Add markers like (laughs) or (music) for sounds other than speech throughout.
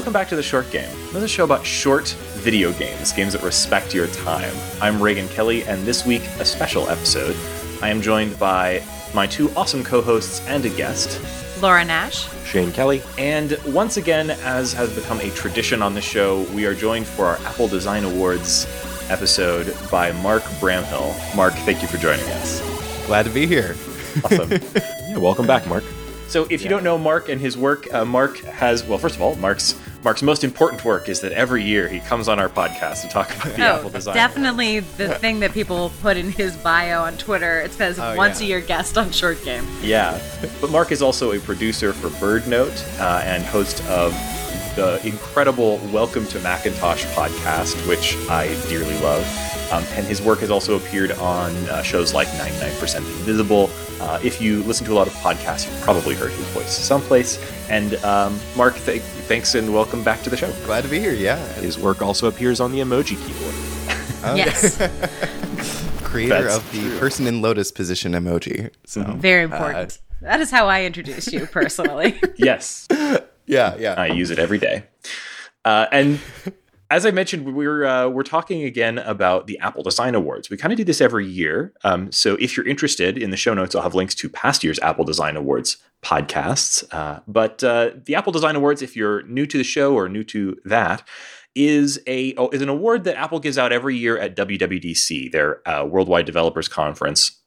welcome back to The Short Game, another show about short video games, games that respect your time. I'm Reagan Kelly, and this week, a special episode. I am joined by my two awesome co hosts and a guest, Laura Nash. Shane Kelly. And once again, as has become a tradition on the show, we are joined for our Apple Design Awards episode by Mark Bramhill. Mark, thank you for joining us. Glad to be here. Awesome. (laughs) yeah, welcome back, Mark. So, if you don't know Mark and his work, uh, Mark has well. First of all, Mark's Mark's most important work is that every year he comes on our podcast to talk about the oh, Apple Design. definitely the thing that people put in his bio on Twitter. It says Oh, once yeah. a year guest on Short Game. Yeah, but Mark is also a producer for BirdNote uh, and host of the incredible Welcome to Macintosh podcast, which I dearly love. Um, and his work has also appeared on uh, shows like 99% Invisible. Uh, if you listen to a lot of podcasts, you've probably heard his voice someplace. And um, Mark, th- thanks and welcome back to the show. Glad to be here. Yeah. His work also appears on the emoji keyboard. Oh, Yes, (laughs) Creator That's of the person in lotus position emoji. So very important. that is how I introduced you personally. (laughs) yes, yeah, yeah. I use it every day. Uh, and (laughs) as I mentioned, we're uh, we're talking again about the Apple Design Awards. We kind of do this every year. Um, so if you're interested, in the show notes, I'll have links to past year's Apple Design Awards podcasts. Uh, but uh, the Apple Design Awards, if you're new to the show or new to that, is a oh, is an award that Apple gives out every year at WWDC, their uh, Worldwide Developers Conference,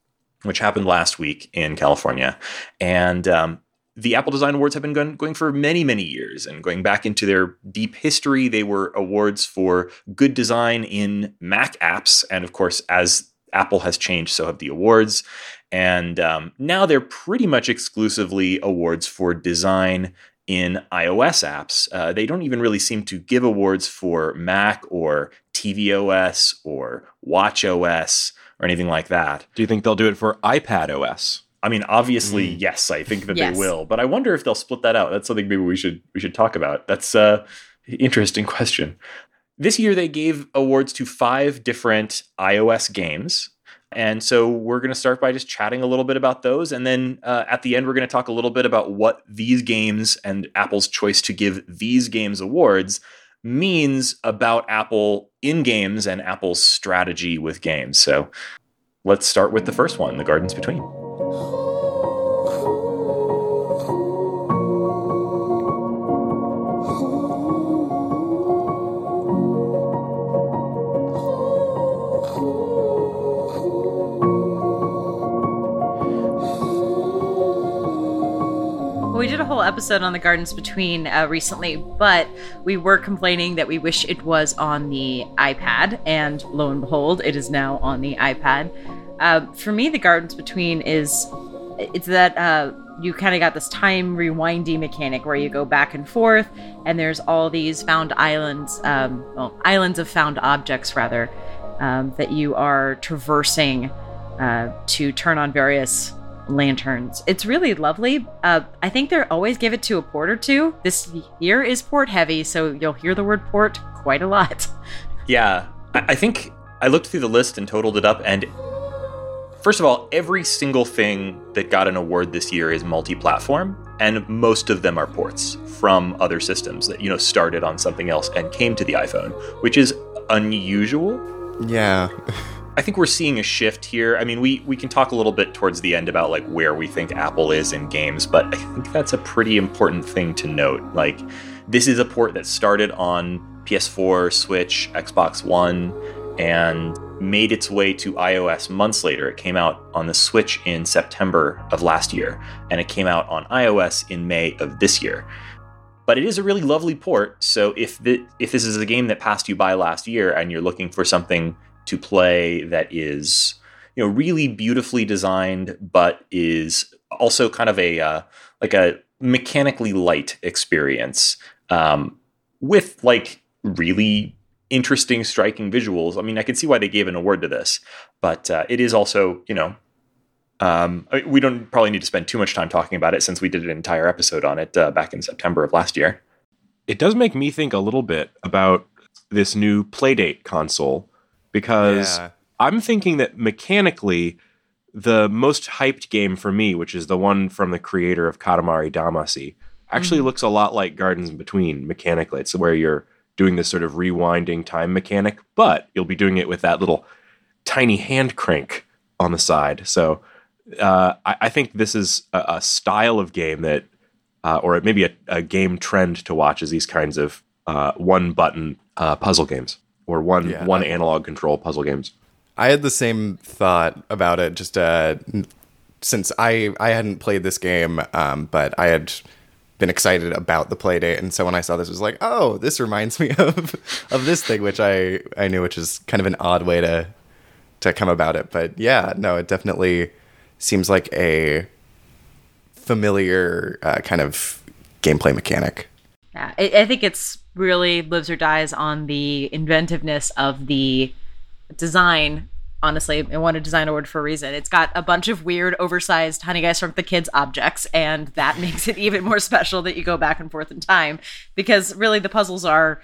which happened last week in California, and um, the Apple Design Awards have been going, going for many, many years and going back into their deep history. They were awards for good design in Mac apps. And of course, as Apple has changed, so have the awards. And um, now they're pretty much exclusively awards for design in iOS apps. Uh, they don't even really seem to give awards for Mac or tvOS or watchOS or anything like that. Do you think they'll do it for iPad OS? I mean, obviously, yes, I think that Yes. they will, but I wonder if they'll split that out. That's something maybe we should we should talk about. That's a interesting question. This year they gave awards to five different iOS games. And so we're going to start by just chatting a little bit about those. And then uh, at the end, we're going to talk a little bit about what these games and Apple's choice to give these games awards means about Apple in games and Apple's strategy with games. So let's start with the first one The Gardens Between. We did a whole episode on the Gardens Between uh, recently, but we were complaining that we wish it was on the iPad, and lo and behold, it is now on the iPad. Uh, for me, the Gardens Between is it's that uh, you kind of got this time rewindy mechanic where you go back and forth, and there's all these found islands, um, well, islands of found objects rather, um, that you are traversing uh, to turn on various lanterns. It's really lovely. Uh, I think they always give it to a port or two. This year is port heavy, so you'll hear the word port quite a lot. (laughs) Yeah, I, I think I looked through the list and totaled it up, and first of all, every single thing that got an award this year is multi-platform, and most of them are ports from other systems that you know started on something else and came to the iPhone, which is unusual. Yeah. (laughs) I think we're seeing a shift here. I mean, we we can talk a little bit towards the end about like where we think Apple is in games, but I think that's a pretty important thing to note. Like this is a port that started on PS4, Switch, Xbox One and made its way to iOS months later. It came out on the Switch in September of last year and it came out on iOS in May of this year. But it is a really lovely port, so if the, if this is a game that passed you by last year and you're looking for something to play that is you know really beautifully designed but is also kind of a uh, like a mechanically light experience um, with like really interesting striking visuals i mean i can see why they gave an award to this but uh, it is also you know um, I- we don't probably need to spend too much time talking about it since we did an entire episode on it uh, back in september of last year It does make me think a little bit about this new Playdate console because Yeah. I'm thinking that mechanically, the most hyped game for me, which is the one from the creator of Katamari Damacy, actually looks a lot like Gardens in Between mechanically. It's where you're doing this sort of rewinding time mechanic, but you'll be doing it with that little tiny hand crank on the side. So uh, I, I, think this is a, a, style of game that, uh, or maybe a, a, game trend to watch, is these kinds of uh, one button uh, puzzle games or one yeah, one analog control puzzle games. I had the same thought about it. Just uh, since I I hadn't played this game, um, but I had been excited about the Playdate, and so when I saw this, was like, oh, this reminds me (laughs) of of this thing, which I I knew, which is kind of an odd way to to come about it. But yeah, no, it definitely seems like a familiar uh, kind of gameplay mechanic. Yeah, I, I think it's really lives or dies on the inventiveness of the design honestly it won a design award for a reason it's got a bunch of weird oversized honey guys from the kids objects and that (laughs) makes it even more special that you go back and forth in time because really the puzzles are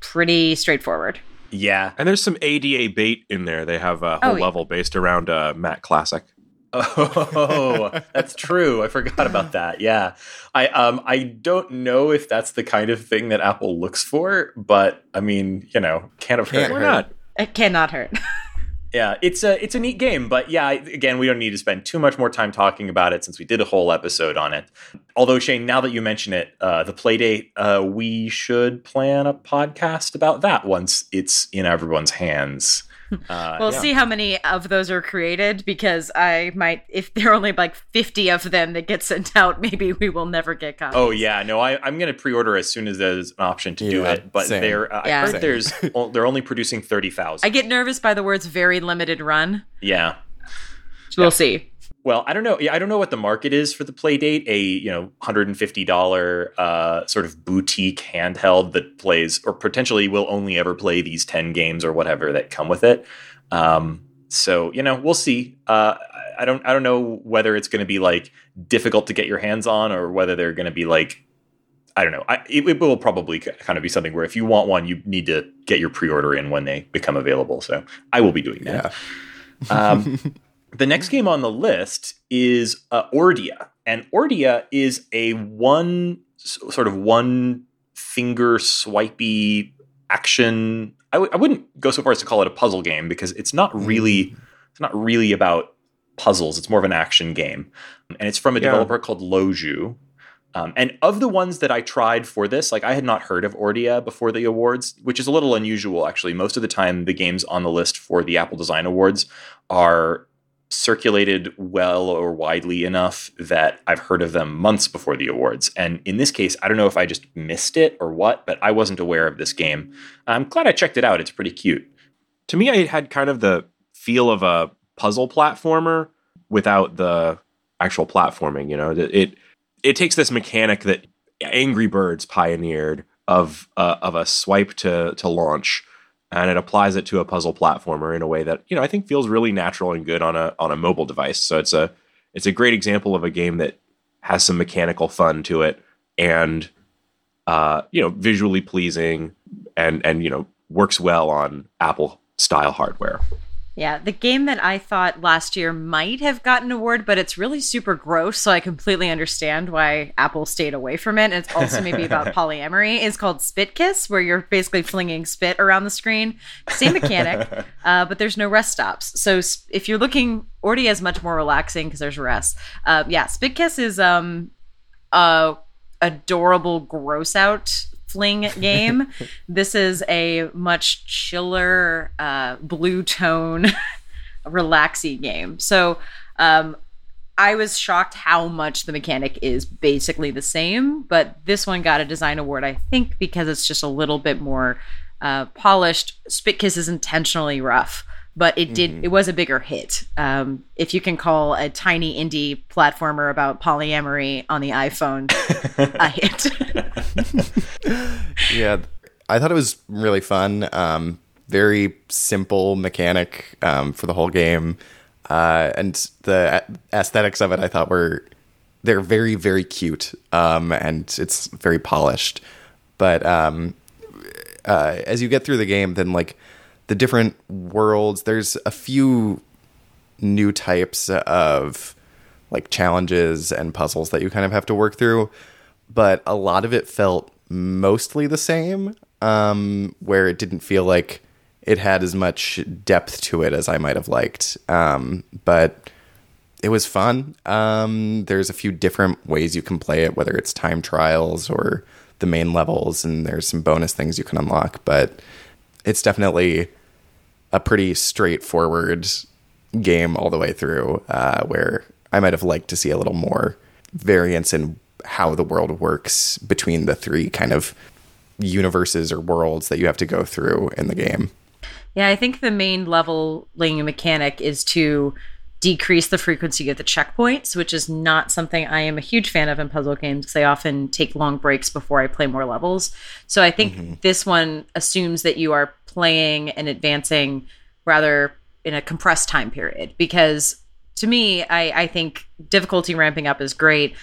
pretty straightforward yeah and there's some ada bait in there they have a whole oh, yeah. level based around uh, Mac Classic Oh, (laughs) that's true. I forgot about that. Yeah. I um I don't know if that's the kind of thing that Apple looks for, but I mean, you know, can't have hurt. Why not? It cannot hurt. (laughs) yeah, it's a it's a neat game, but yeah, again, we don't need to spend too much more time talking about it since we did a whole episode on it. Although Shane, now that you mention it, uh, the Playdate, uh, we should plan a podcast about that once it's in everyone's hands. (laughs) Uh, we'll yeah. see how many of those are created because I might, if there are only like 50 of them that get sent out, (laughs) maybe we will never get copies. Oh, yeah. No, I, am going to pre order as soon as there's an option to yeah, do it. But they're, uh, yeah. I heard same. there's, (laughs) they're only producing 30,000. I get nervous by the words very limited run. Yeah. We'll see well, I don't know. I don't know what the market is for the Playdate. A you know, hundred and fifty dollar uh, sort of boutique handheld that plays or potentially will only ever play these ten games or whatever that come with it. Um, so you know, we'll see. Uh, I don't. I don't know whether it's going to be like difficult to get your hands on or whether they're going to be like. I don't know. I, it, it will probably kind of be something where if you want one, you need to get your pre-order in when they become available. So I will be doing that. Yeah. um, (laughs) The next game on the list is uh, Ordia, and Ordia is a one sort of one finger swipey action. I w- I wouldn't go so far as to call it a puzzle game because it's not really mm. it's not really about puzzles. It's more of an action game, and it's from a yeah. developer called Loju. Um, and of the ones that I tried for this, like I had not heard of Ordia before the awards, which is a little unusual actually. Most of the time, the games on the list for the Apple Design Awards are circulated well or widely enough that I've heard of them months before the awards. And in this case, I don't know if I just missed it or what, but I wasn't aware of this game. I'm glad I checked it out. It's pretty cute. To me, I had kind of the feel of a puzzle platformer without the actual platforming. You know, it it takes this mechanic that Angry Birds pioneered of uh, of a swipe to to launch and it applies it to a puzzle platformer in a way that you know I think feels really natural and good on a on a mobile device. So it's a it's a great example of a game that has some mechanical fun to it and uh, you know visually pleasing and and you know works well on Apple style hardware. Yeah, the game that I thought last year might have gotten an award, but it's really super gross, so I completely understand why Apple stayed away from it. And it's also maybe about (laughs) polyamory. Is called Spit Kiss, where you're basically flinging spit around the screen. Same mechanic, (laughs) uh, but there's no rest stops. So if you're looking, Ordia is much more relaxing because there's rest. Uh, yeah, Spit Kiss is um, a adorable gross out fling game. (laughs) this is a much chiller, uh, blue tone, (laughs) relaxy game. So um, I was shocked how much the mechanic is basically the same, but this one got a design award, I think, because it's just a little bit more uh, polished. Spit Kiss is intentionally rough but it did mm-hmm. it was a bigger hit. Um, if you can call a tiny indie platformer about polyamory on the iphone a (laughs) hit. (laughs) Yeah i thought it was really fun. Um, very simple mechanic um, for the whole game. Uh, and the aesthetics of it i thought were they're very very cute um, and it's very polished. But um, uh, as you get through the game then like the different worlds. There's a few new types of like challenges and puzzles that you kind of have to work through. but a lot of it felt mostly the same, um, where it didn't feel like it had as much depth to it as I might have liked. Um, but it was fun. Um, there's a few different ways you can play it, whether it's time trials or the main levels, and there's some bonus things you can unlock. But it's definitely a pretty straightforward game all the way through, uh, where I might have liked to see a little more variance in how the world works between the three kind of universes or worlds that you have to go through in the game. Yeah, I think the main leveling mechanic is to decrease the frequency of the checkpoints, which is not something I am a huge fan of in puzzle games because I often take long breaks before I play more levels. So I think mm-hmm. this one assumes that you are playing and advancing rather in a compressed time period because to me, I, I think difficulty ramping up is great.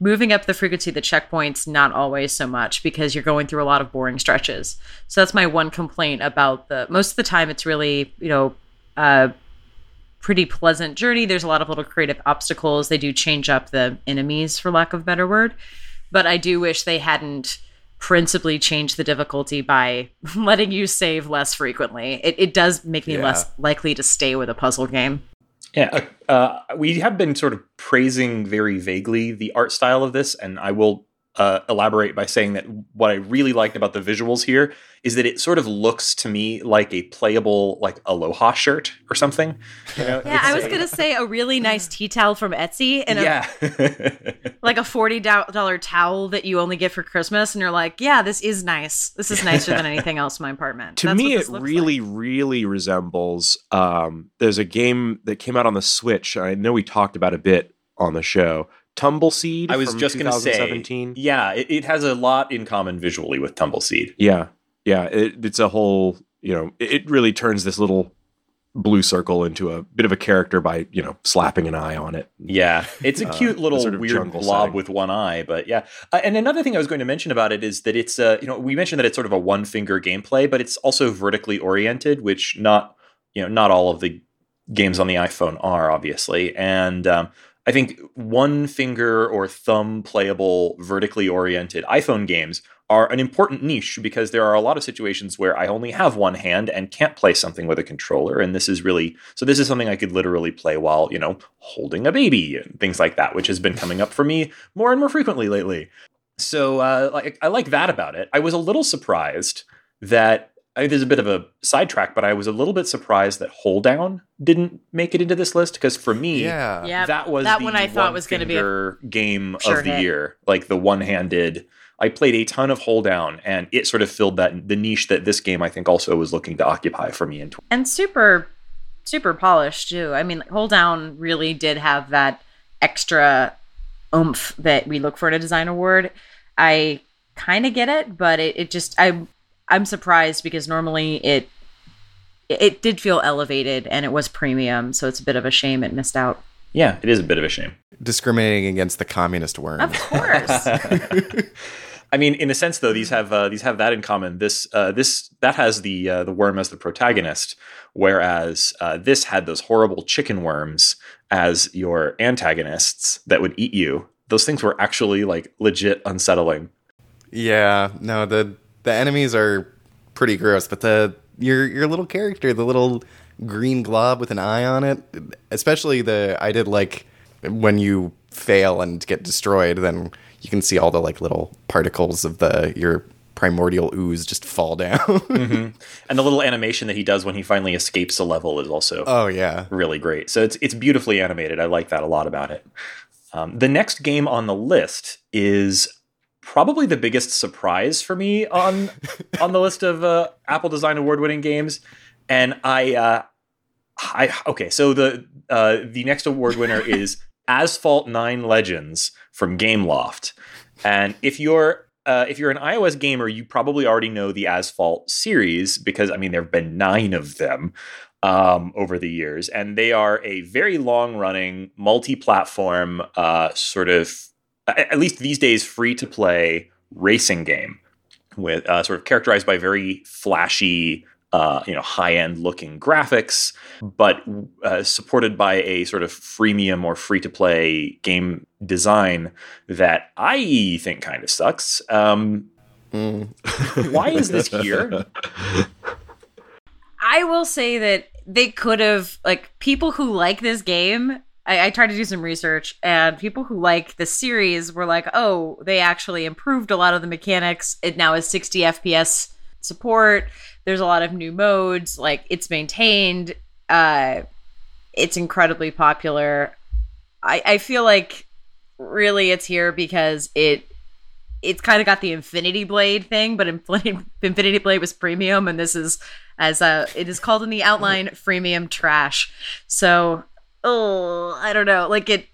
Moving up the frequency the checkpoints, not always so much because you're going through a lot of boring stretches. So that's my one complaint about the most of the time it's really, you know, a pretty pleasant journey. There's a lot of little creative obstacles. They do change up the enemies, for lack of a better word. But I do wish they hadn't principally change the difficulty by (laughs) letting you save less frequently. It, it does make me yeah. less likely to stay with a puzzle game. Yeah, uh, we have been sort of praising very vaguely the art style of this, and I will uh, elaborate by saying that what I really liked about the visuals here is that it sort of looks to me like a playable like aloha shirt or something. You know, yeah, I was a, gonna say a really nice tea towel from Etsy and yeah. a, (laughs) like a forty dollar towel that you only get for Christmas, and you're like, yeah, this is nice. This is nicer than (laughs) anything else in my apartment. to That's me, it really, like. really resembles. Um, there's a game that came out on the Switch. I know we talked about a bit on the show Tumbleseed. I was just going to say, yeah, it, it, has a lot in common visually with Tumbleseed. Yeah, yeah, it, it's a whole. You know, it, it really turns this little blue circle into a bit of a character by you know slapping an eye on it. Yeah, it's a uh, cute uh, little sort of weird blob setting. with one eye, but yeah. Uh, and another thing I was going to mention about it is that it's uh you know we mentioned that it's sort of a one finger gameplay, but it's also vertically oriented, which not you know not all of the games on the iPhone are obviously, and um, I think one finger or thumb playable, vertically oriented iPhone games are an important niche because there are a lot of situations where I only have one hand and can't play something with a controller. And this is really so, this is something I could literally play while, you know, holding a baby and things like that, which has been coming up for me more and more frequently lately. So, uh, like, I like that about it. I was a little surprised that I, think there's a bit of a sidetrack, but I was a little bit surprised that Hold Down didn't make it into this list because for me, yeah, yeah that was that one I thought was going to be a game sure of the hit. year, like the one-handed. I played a ton of Hold Down, and it sort of filled that the niche that this game I think also was looking to occupy for me. In and super, super polished too. I mean, Hold Down really did have that extra oomph that we look for in a design award. I kind of get it, but it, it just I I'm surprised because normally it it did feel elevated and it was premium, so it's a bit of a shame it missed out. Yeah, it is a bit of a shame. Discriminating against the communist worm. Of course. (laughs) I mean, in a sense, though, these have uh, these have that in common. This uh, this that has the uh, the worm as the protagonist, whereas uh, this had those horrible chicken worms as your antagonists that would eat you. Those things were actually like legit unsettling. Yeah, no, the the enemies are pretty gross, but the your your little character, the little green glob with an eye on it, especially the I did like when you fail and get destroyed, then you can see all the like little particles of the your primordial ooze just fall down. (laughs) mm-hmm. And the little animation that he does when he finally escapes a level is also oh yeah really great. So it's it's beautifully animated. I like that a lot about it. Um, the next game on the list is probably the biggest surprise for me on (laughs) on the list of uh, Apple Design Award winning games. And I, uh, I okay, so the uh, the next award winner (laughs) is Asphalt Nine Legends from Gameloft. And if you're uh, if you're an iOS gamer, you probably already know the Asphalt series because I mean there have been nine of them um, over the years, and they are a very long running multi-platform uh, sort of at least these days, free to play racing game with uh, sort of characterized by very flashy uh, you know high end looking graphics, but uh, supported by a sort of freemium or free to play game design that I think kind of sucks. Um, why is this here? I will say that they could have like people who like this game. I, I tried to do some research, and people who like the series were like, "Oh, they actually improved a lot of the mechanics. It now has 60 FPS support. There's a lot of new modes. Like it's maintained. Uh, it's incredibly popular. I, I feel like really it's here because it it's kind of got the Infinity Blade thing, but Infinity, (laughs) Infinity Blade was premium, and this is as uh, it is called in the outline (laughs) freemium trash. So, oh, I don't know. Like it,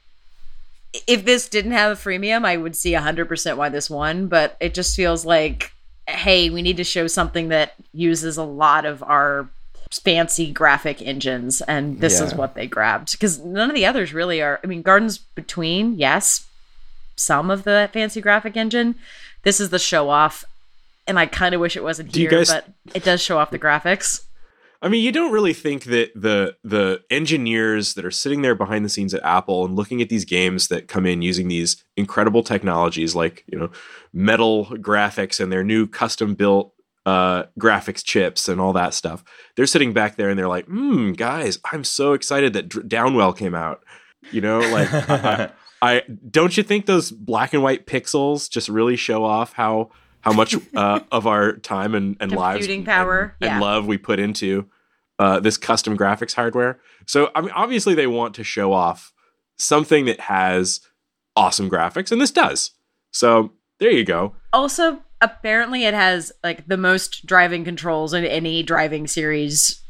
if this didn't have a freemium, I would see hundred percent why this won. But it just feels like, hey, we need to show something that uses a lot of our fancy graphic engines, and this is what they grabbed because none of the others really are. I mean, Gardens Between, yes, some of the fancy graphic engine. This is the show off, and I kind of wish it wasn't Do here, guys- but it does show off the graphics. I mean, you don't really think that the the engineers that are sitting there behind the scenes at Apple and looking at these games that come in using these incredible technologies like you know metal graphics and their new custom built uh, graphics chips and all that stuff. They're sitting back there and they're like, "Hmm, guys, I'm so excited that Downwell came out." You know, like I, (laughs) I don't you think those black and white pixels just really show off how how much uh, of our time and, and lives and- power, and, yeah. love we put into uh, this custom graphics hardware. So I mean, obviously they want to show off something that has awesome graphics, and this does. So there you go. Also, apparently, it has like the most driving controls in any driving series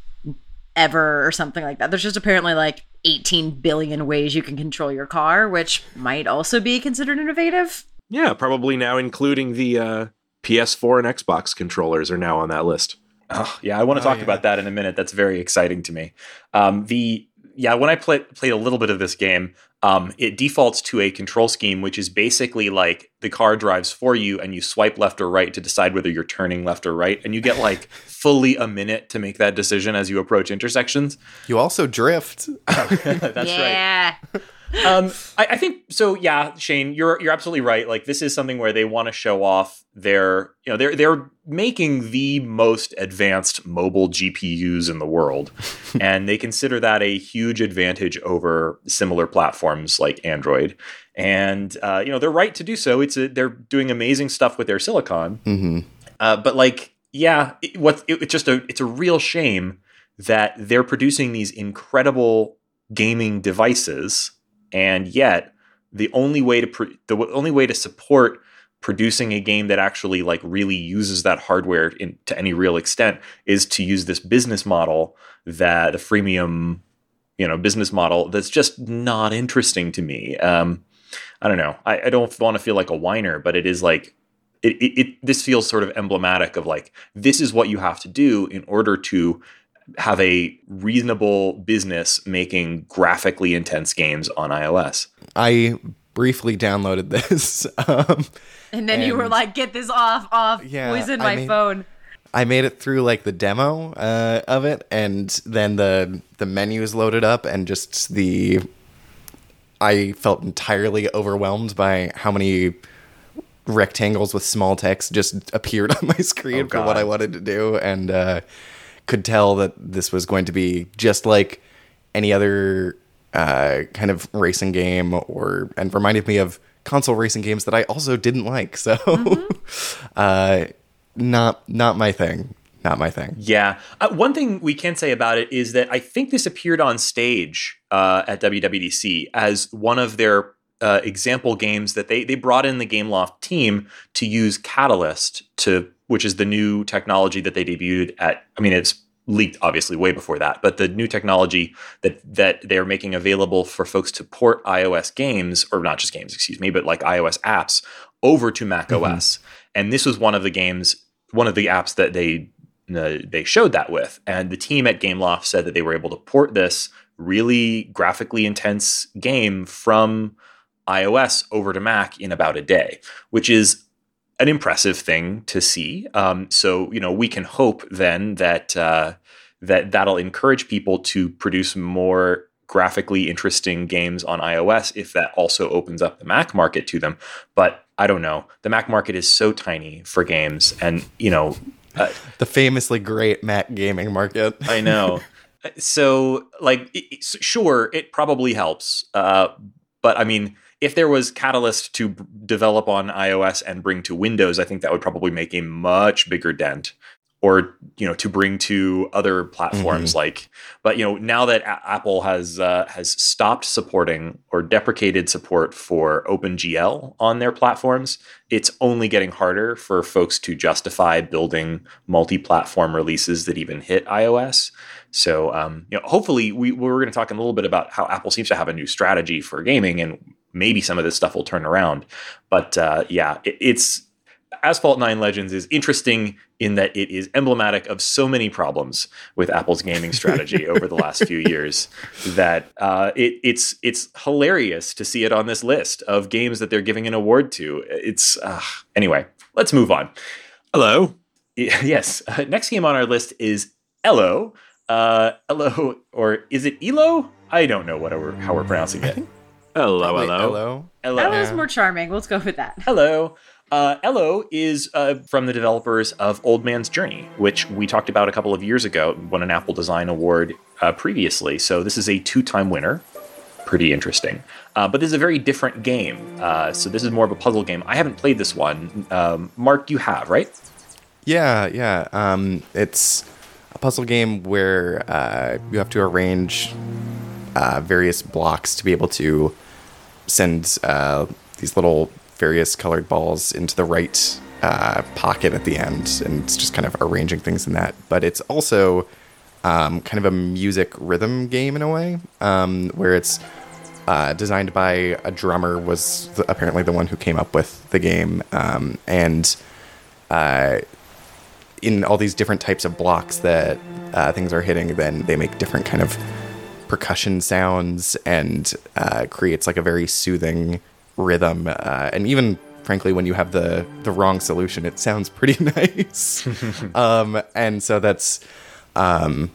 ever, or something like that. There's just apparently like 18 billion ways you can control your car, which might also be considered innovative. Yeah, probably now including the uh, PS4 and Xbox controllers are now on that list. Oh, yeah, I want to Oh, talk yeah. about that in a minute. That's very exciting to me. Um, the yeah, when I play, played a little bit of this game, um, it defaults to a control scheme, which is basically like the car drives for you, and you swipe left or right to decide whether you're turning left or right, and you get like (laughs) fully a minute to make that decision as you approach intersections. You also drift. (laughs) That's right. Um, I, I think so. Yeah, Shane, you're you're absolutely right. Like this is something where they want to show off their, you know, they're they're making the most advanced mobile GPUs in the world, (laughs) and they consider that a huge advantage over similar platforms like Android. And uh, you know, they're right to do so. It's a, they're doing amazing stuff with their silicon. hmm Uh, but like, yeah, it, what it, it's just a it's a real shame that they're producing these incredible gaming devices, and yet the only way to the w- only way to support producing a game that actually like really uses that hardware in, to any real extent is to use this business model that the freemium you know business model that's just not interesting to me. Um i don't know. I, I don't want to feel like a whiner but it is like it, it, it this feels sort of emblematic of like this is what you have to do in order to have a reasonable business making graphically intense games on iOS. I briefly downloaded this. (laughs) um, And then you were like, get this off, off, Yeah, poison I my phone. I made it through like the demo uh, of it, and then the the menus loaded up, and just the I felt entirely overwhelmed by how many rectangles with small text just appeared (laughs) on my screen Oh, for what I wanted to do, and uh, could tell that this was going to be just like any other uh, kind of racing game, or and reminded me of console racing games that I also didn't like. So, (laughs) uh, not not my thing. Not my thing. Yeah. Uh, one thing we can say about it is that I think this appeared on stage uh, at WWDC as one of their uh, example games that they they brought in the GameLoft team to use Catalyst to, which is the new technology that they debuted at. I mean, it's leaked obviously way before that, but the new technology that that they're making available for folks to port iOS games or not just games, excuse me, but like iOS apps over to Mac OS. And this was one of the games, one of the apps that they uh, they showed that with. And the team at GameLoft said that they were able to port this really graphically intense game from iOS over to Mac in about a day, which is an impressive thing to see. Um, so you know, we can hope then that uh, that that'll encourage people to produce more graphically interesting games on iOS if that also opens up the Mac market to them. But I don't know. The Mac market is so tiny for games, and you know, uh, (laughs) the famously great Mac gaming market. (laughs) I know. So, like, it, sure, it probably helps. Uh, but I mean, if there was Catalyst to b- develop on iOS and bring to Windows, I think that would probably make a much bigger dent or you know to bring to other platforms mm-hmm. like but you know now that a- apple has uh, has stopped supporting or deprecated support for opengl on their platforms it's only getting harder for folks to justify building multi-platform releases that even hit ios so um, you know hopefully we, we're going to talk a little bit about how apple seems to have a new strategy for gaming and maybe some of this stuff will turn around but uh, yeah it, it's Asphalt 9 Legends is interesting in that it is emblematic of so many problems with Apple's gaming strategy (laughs) over the last few years that uh, it, it's it's hilarious to see it on this list of games that they're giving an award to. It's uh, anyway. Let's move on. Hello. (laughs) Yes. Uh, next game on our list is Eloh. Uh, Eloh, or is it Eloh? I don't know what we're, how we're pronouncing it. Hello, hello, hello. Hello. Eloh's more charming. Let's go with that. Hello. Uh, Eloh is uh, from the developers of Old Man's Journey, which we talked about a couple of years ago, won an Apple Design Award uh, previously. So this is a two-time winner. Pretty interesting. Uh, but this is a very different game. Uh, so this is more of a puzzle game. I haven't played this one. Um, Mark, you have, right? Yeah, yeah. Um, it's a puzzle game where uh, you have to arrange various blocks to be able to send these little various colored balls into the right uh, pocket at the end, and it's just kind of arranging things in that. But it's also um, kind of a music rhythm game in a way, um, where it's uh, designed by a drummer was apparently the one who came up with the game, um, and uh, in all these different types of blocks that uh, things are hitting, then they make different kind of percussion sounds and uh, creates like a very soothing rhythm, uh, and even frankly, when you have the the wrong solution, it sounds pretty (laughs) nice. (laughs) um, and so that's um,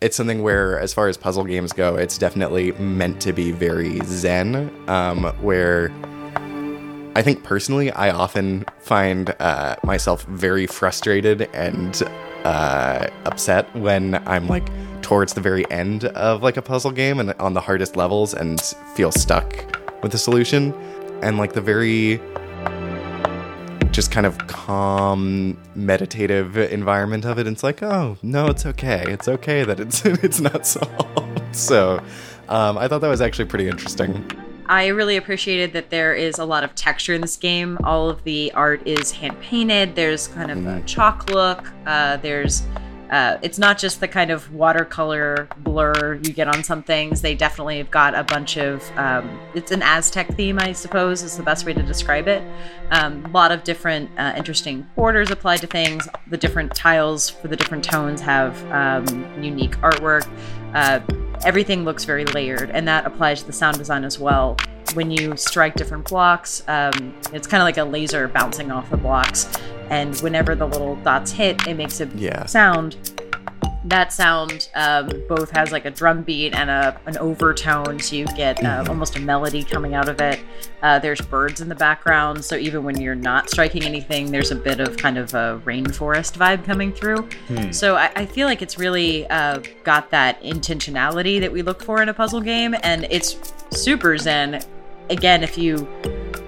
it's something where, as far as puzzle games go, it's definitely meant to be very zen. Um, where I think personally, I often find uh, myself very frustrated and uh, upset when I'm like towards the very end of like a puzzle game and on the hardest levels and feel stuck with the solution and like the very just kind of calm meditative environment of it it's like oh no it's okay it's okay that it's (laughs) it's not solved (laughs) so um, i thought that was actually pretty interesting I really appreciated that there is a lot of texture in this game. All of the art is hand painted. There's kind of a chalk look. Uh, there's uh, it's not just the kind of watercolor blur you get on some things. They definitely have got a bunch of. Um, it's an Aztec theme, I suppose, is the best way to describe it. Um, a lot of different uh, interesting borders applied to things. The different tiles for the different tones have um, unique artwork. Uh, everything looks very layered, and that applies to the sound design as well. When you strike different blocks, um, it's kind of like a laser bouncing off the blocks, and whenever the little dots hit, it makes a yeah. sound. That sound um, both has like a drum beat and a an overtone, so you get uh, mm-hmm. almost a melody coming out of it. Uh, there's birds in the background, so even when you're not striking anything, there's a bit of kind of a rainforest vibe coming through. Hmm. So I, I, feel like it's really uh, got that intentionality that we look for in a puzzle game, and it's super zen. Again, if you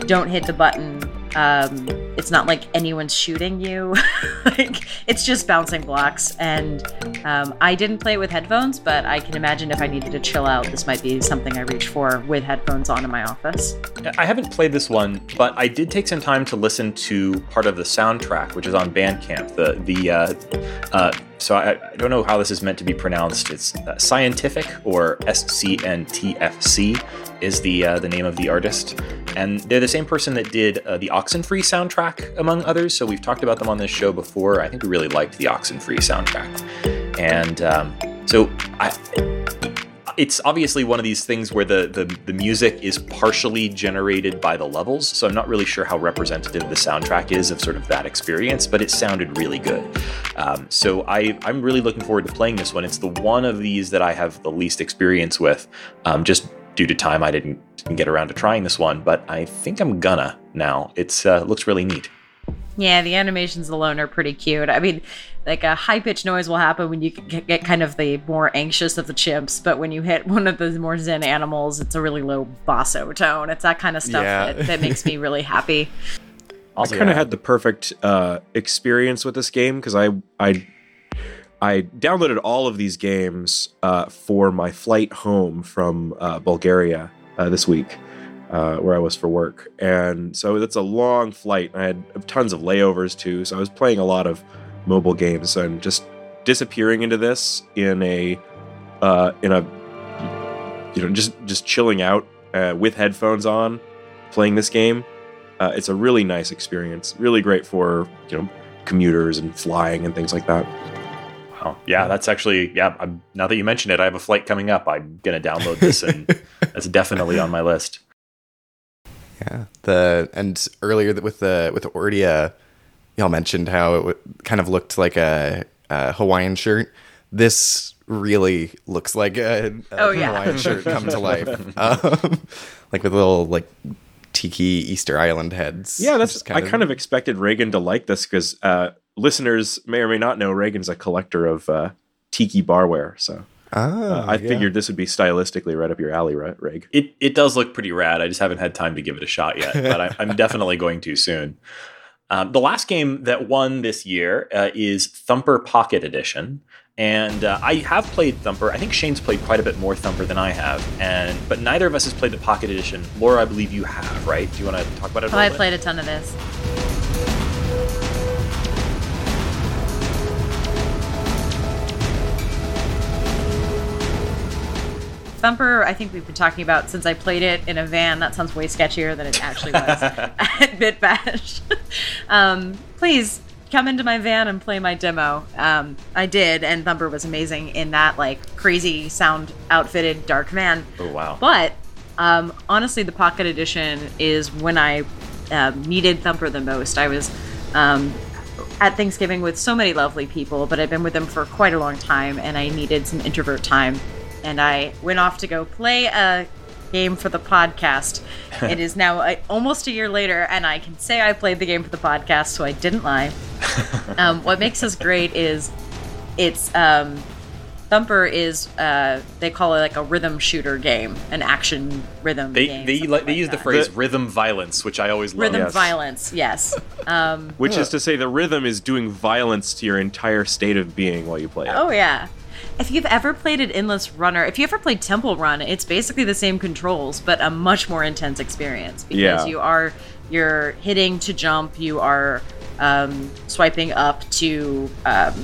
don't hit the button um, it's not like anyone's shooting you. (laughs) like it's just bouncing blocks. And um, I didn't play it with headphones, but I can imagine if I needed to chill out, this might be something I reach for with headphones on in my office. I haven't played this one, but I did take some time to listen to part of the soundtrack, which is on Bandcamp. The the uh, uh, so I, I, don't know how this is meant to be pronounced. It's uh, scientific or S C N T F C is the uh, the name of the artist, and they're the same person that did uh, the Oxenfree soundtrack, among others. So we've talked about them on this show before. I think we really liked the Oxenfree soundtrack, and um, so I it's obviously one of these things where the, the, the music is partially generated by the levels, so I'm not really sure how representative the soundtrack is of sort of that experience, but it sounded really good. Um, so I, I'm really looking forward to playing this one. It's the one of these that I have the least experience with, um, just due to time. I didn't, didn't get around to trying this one, but I think I'm gonna now. It's uh, looks really neat. Yeah, the animations alone are pretty cute. I mean, like a high pitched noise will happen when you get kind of the more anxious of the chimps, but when you hit (laughs) one of the more zen animals, it's a really low basso tone. It's that kind of stuff Yeah. that, that makes me (laughs) really happy. Also, I kind of yeah. had the perfect uh, experience with this game because I I I downloaded all of these games uh, for my flight home from uh, Bulgaria uh, this week, uh, where I was for work, and so it's a long flight. I had tons of layovers too, so I was playing a lot of mobile games and just disappearing into this in a uh, in a you know just just chilling out uh, with headphones on, playing this game. It's a really nice experience. Really great for you know commuters and flying and things like that. Wow. Yeah, that's actually yeah. I'm, now that you mention it, I have a flight coming up. I'm gonna download this, and (laughs) that's definitely on my list. Yeah. The and earlier with the with the Ordia, y'all mentioned how it w- kind of looked like a, a Hawaiian shirt. This really looks like a, a Oh, yeah. Hawaiian shirt come to (laughs) life, um, like with little like tiki Easter Island heads. Yeah, that's. Just I kind of expected Reagan to like this because uh, listeners may or may not know Reagan's a collector of uh, tiki barware. So Ah, uh, I yeah. figured this would be stylistically right up your alley, right, Reg? It it does look pretty rad. I just haven't had time to give it a shot yet, but I, I'm (laughs) definitely going to soon. Um, the last game that won this year uh, is Thumper Pocket Edition, and uh, I have played Thumper. I think Shane's played quite a bit more Thumper than I have, and but neither of us has played the Pocket Edition. Laura, I believe you have, right? Do you want to talk about it? A Oh, I bit? played a ton of this. Thumper, I think we've been talking about since I played it in a van. That sounds way sketchier than it actually was (laughs) at Bit Bash. um, please come into my van and play my demo. Um, I did, and Thumper was amazing in that like crazy sound outfitted dark van. Oh wow! But um, honestly, the Pocket Edition is when I um, needed Thumper the most. I was um, at Thanksgiving with so many lovely people, but I've been with them for quite a long time, and I needed some introvert time. And I went off to go play a game for the podcast. (laughs) it is now uh, almost a year later, and I can say I played the game for the podcast, so I didn't lie. (laughs) um, what makes this great is it's um, Thumper is uh, they call it like a rhythm shooter game, an action rhythm. They game, they like, they like use the phrase The- rhythm violence, which I always love. rhythm Yes. violence. Yes. (laughs) Um, Which is to say, the rhythm is doing violence to your entire state of being while you play it. oh yeah. If you've ever played an Endless Runner, if you ever played Temple Run, it's basically the same controls, but a much more intense experience because Yeah. you are you're hitting to jump, you are um, swiping up to um,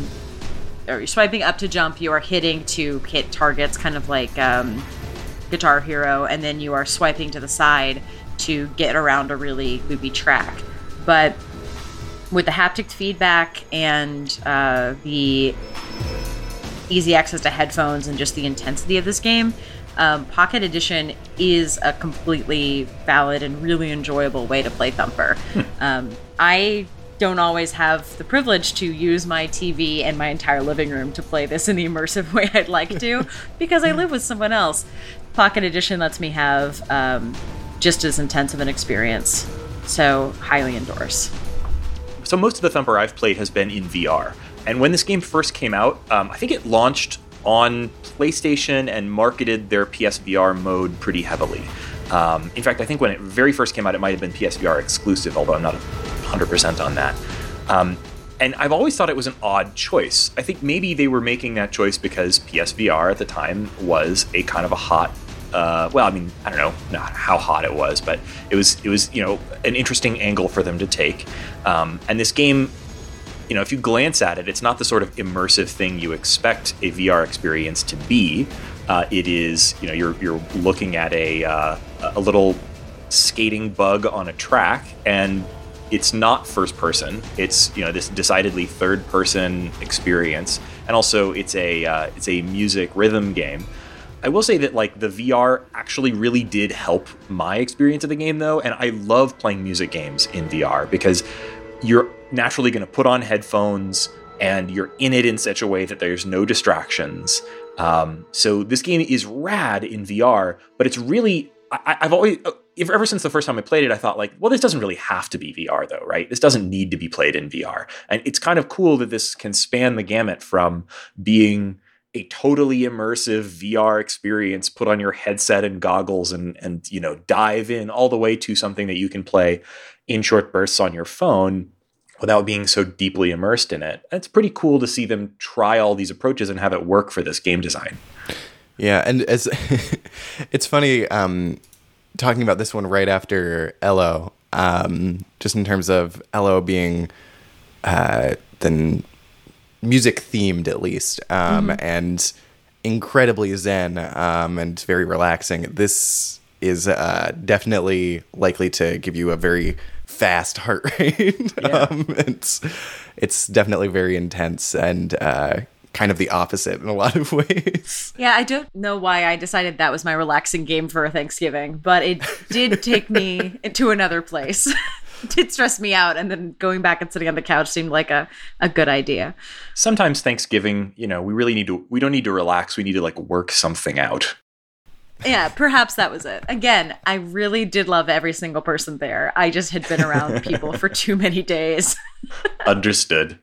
or you're swiping up to jump, you are hitting to hit targets, kind of like um, Guitar Hero, and then you are swiping to the side to get around a really loopy track. But with the haptic feedback and uh, the easy access to headphones and just the intensity of this game, um, Pocket Edition is a completely valid and really enjoyable way to play Thumper. um, I don't always have the privilege to use my TV and my entire living room to play this in the immersive (laughs) way I'd like to (laughs) because I live with someone else. Pocket Edition lets me have um, just as intense of an experience. So, highly endorse. So most of the Thumper I've played has been in VR. And when this game first came out, um, I think it launched on PlayStation and marketed their PSVR mode pretty heavily. Um, in fact, I think when it very first came out, it might have been PSVR exclusive, although I'm not 100% on that. Um, and I've always thought it was an odd choice. I think maybe they were making that choice because PSVR at the time was a kind of a hot uh, well, I mean, I don't know not how hot it was, but it was it was you know an interesting angle for them to take. Um, and this game, you know, if you glance at it, it's not the sort of immersive thing you expect a VR experience to be. Uh, it is, you know, you're you're looking at a uh, a little skating bug on a track, and it's not first person. It's you know this decidedly third person experience, and also it's a uh, it's a music rhythm game. I will say that like the VR actually really did help my experience of the game though, and I love playing music games in VR because you're naturally going to put on headphones and you're in it in such a way that there's no distractions. Um, so this game is rad in VR, but it's really I, have always ever since the first time I played it, I thought like, well, this doesn't really have to be VR though, right? This doesn't need to be played in VR, and it's kind of cool that this can span the gamut from being a totally immersive VR experience, put on your headset and goggles, and and you know dive in all the way to something that you can play in short bursts on your phone without being so deeply immersed in it. It's pretty cool to see them try all these approaches and have it work for this game design. Yeah, and as (laughs) it's funny um, talking about this one right after Eloh, um, just in terms of Eloh being uh, then music themed at least, um, mm-hmm. and incredibly zen um, and very relaxing. This is uh, definitely likely to give you a very fast heart rate. (laughs) Yeah. um, it's it's definitely very intense and uh, kind of the opposite in a lot of (laughs) ways. Yeah, I don't know why I decided that was my relaxing game for Thanksgiving, but it did (laughs) take me to another place. it did stress me out, and then going back and sitting on the couch seemed like a, a good idea. Sometimes Thanksgiving, you know, we really need to we don't need to relax, we need to like work something out yeah, perhaps that was it. Again, I really did love every single person there. I just had been around people for (laughs) too many days. Understood.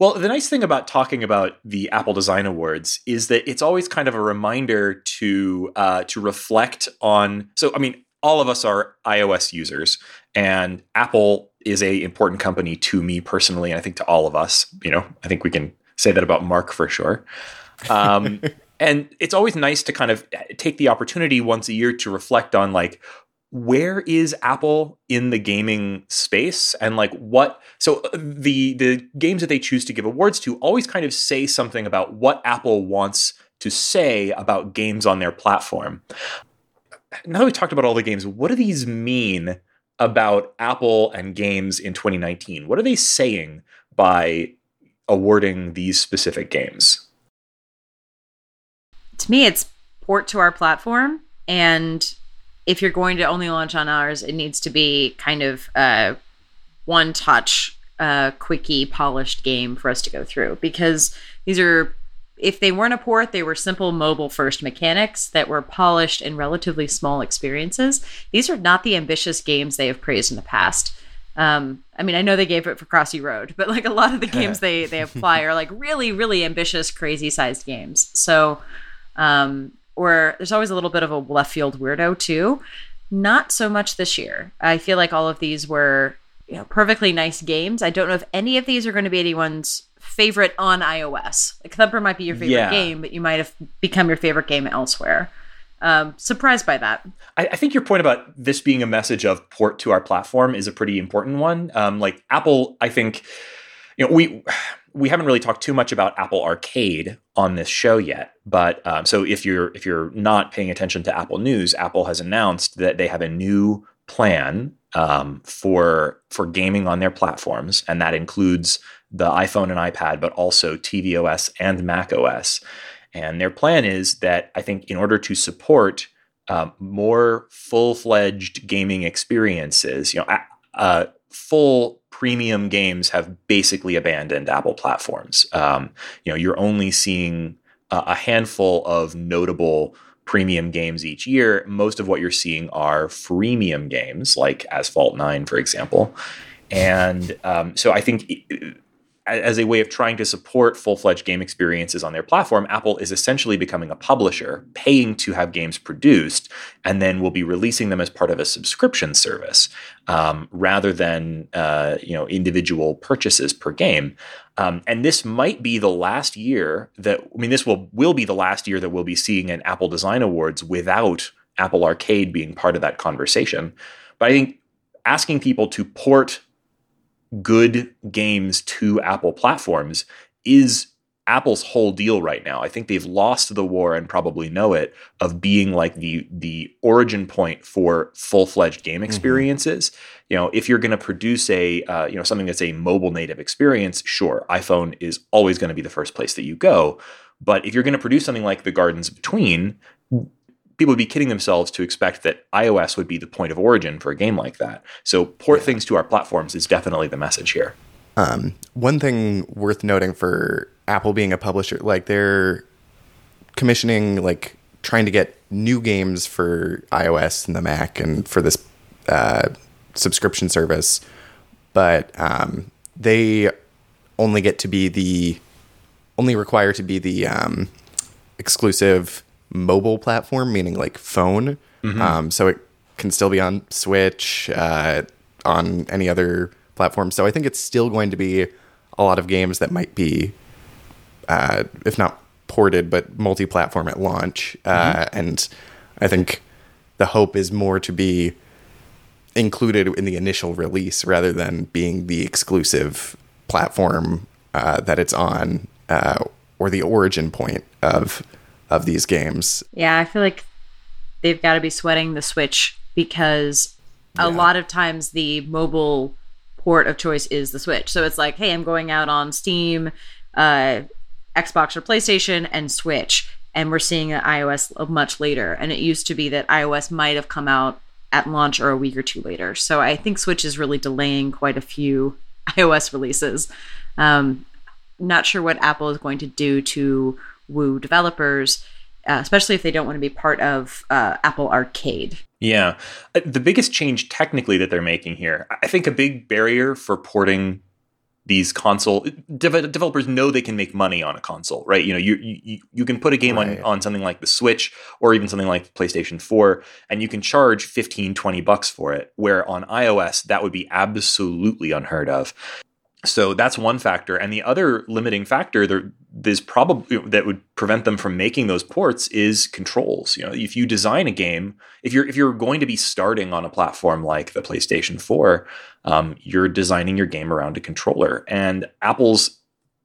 Well, the nice thing about talking about the Apple Design Awards is that it's always kind of a reminder to uh, to reflect on. So, I mean, all of us are iOS users, and Apple is a important company to me personally, and I think to all of us. You know, I think we can say that about Mark for sure. Um, (laughs) and it's always nice to kind of take the opportunity once a year to reflect on like where is apple in the gaming space? And like what so uh, the the games that they choose to give awards to always kind of say something about what apple wants to say about games on their platform. Now that we talked about all the games what do these mean about apple and games in 2019 what are they saying by awarding these specific games to me, it's port to our platform. And if you're going to only launch on ours, it needs to be kind of a one touch, uh, quickie, polished game for us to go through because these are. If they weren't a port, they were simple mobile first mechanics that were polished in relatively small experiences. These are not the ambitious games they have praised in the past. Um, I mean, I know they gave it for Crossy Road, but like a lot of the (laughs) games they they apply are like really, really ambitious, crazy sized games. So um, or there's always a little bit of a left field weirdo too. Not so much this year. I feel like all of these were you know perfectly nice games. I don't know if any of these are going to be anyone's favorite on iOS. Like Thumper might be your favorite yeah. game, but you might have become your favorite game elsewhere. Um, surprised by that. I, I, think your point about this being a message of port to our platform is a pretty important one. Um, like Apple, I think, you know, we we haven't really talked too much about Apple Arcade on this show yet, but um, so if you're if you're not paying attention to Apple News, Apple has announced that they have a new plan um, for for gaming on their platforms, and that includes the iPhone and iPad, but also tvOS and macOS. And their plan is that I think in order to support um, more full fledged gaming experiences, you know, uh, full premium games have basically abandoned Apple platforms. Um, you know, you're only seeing a handful of notable premium games each year. Most of what you're seeing are freemium games, like Asphalt 9, for example. And um, so I think as a way of trying to support full-fledged game experiences on their platform, Apple is essentially becoming a publisher, paying to have games produced, and then will be releasing them as part of a subscription service, um, rather than uh, you know individual purchases per game. Um, and this might be the last year that I mean, this will will be the last year that we'll be seeing an Apple Design Awards without Apple Arcade being part of that conversation. But I think asking people to port good games to Apple platforms is Apple's whole deal right now. I think they've lost the war and probably know it of being like the the origin point for full fledged game mm-hmm. experiences. Mm-hmm. You know, if you're going to produce a uh, you know something that's a mobile native experience, sure, iPhone is always going to be the first place that you go. But if you're going to produce something like the Gardens Between, people would be kidding themselves to expect that iOS would be the point of origin for a game like that. So port yeah. things to our platforms is definitely the message here. Um, one thing worth noting for Apple being a publisher, like they're commissioning, like trying to get new games for iOS and the Mac and for this uh, subscription service, but um, they only get to be the only require to be the um, exclusive mobile platform, meaning like phone. Mm-hmm. Um, so it can still be on Switch, uh, on any other platform. So I think it's still going to be a lot of games that might be, uh, if not ported, but multi platform at launch. Uh, mm-hmm. And I think the hope is more to be included in the initial release rather than being the exclusive platform uh, that it's on uh, or the origin point of of these games. Yeah, I feel like they've got to be sweating the Switch because yeah. a lot of times the mobile port of choice is the Switch. So it's like, hey, I'm going out on Steam, uh, Xbox or PlayStation, and Switch. And we're seeing an iOS much later. And it used to be that iOS might have come out at launch or a week or two later. So I think Switch is really delaying quite a few (laughs) iOS releases. Um, not sure what Apple is going to do to woo developers, uh, especially if they don't want to be part of uh, Apple Arcade. Yeah. Uh, the biggest change technically that they're making here, I think a big barrier for porting these console de- developers know they can make money on a console, right? You know, you you you can put a game right. on on something like the Switch or even something like PlayStation 4 and you can charge 15 20 bucks for it where on iOS that would be absolutely unheard of. So that's one factor, and the other limiting factor there is probably that would prevent them from making those ports is controls. You know, if you design a game, if you're if you're going to be starting on a platform like the PlayStation Four, um, you're designing your game around a controller, and Apple's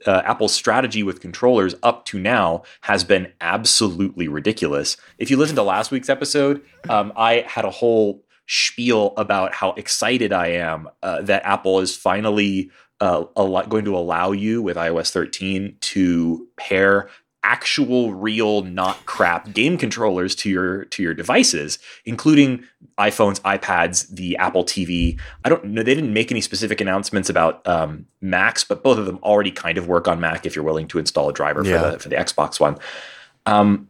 uh, Apple's strategy with controllers up to now has been absolutely ridiculous. If you listen to last week's episode, um, I had a whole spiel about how excited I am uh, that Apple is finally uh, going to allow you with iOS 13 to pair actual real not crap game controllers to your to your devices including iPhones iPads the Apple TV I don't know they didn't make any specific announcements about um, Macs but both of them already kind of work on Mac if you're willing to install a driver yeah. for the for the Xbox one. Um,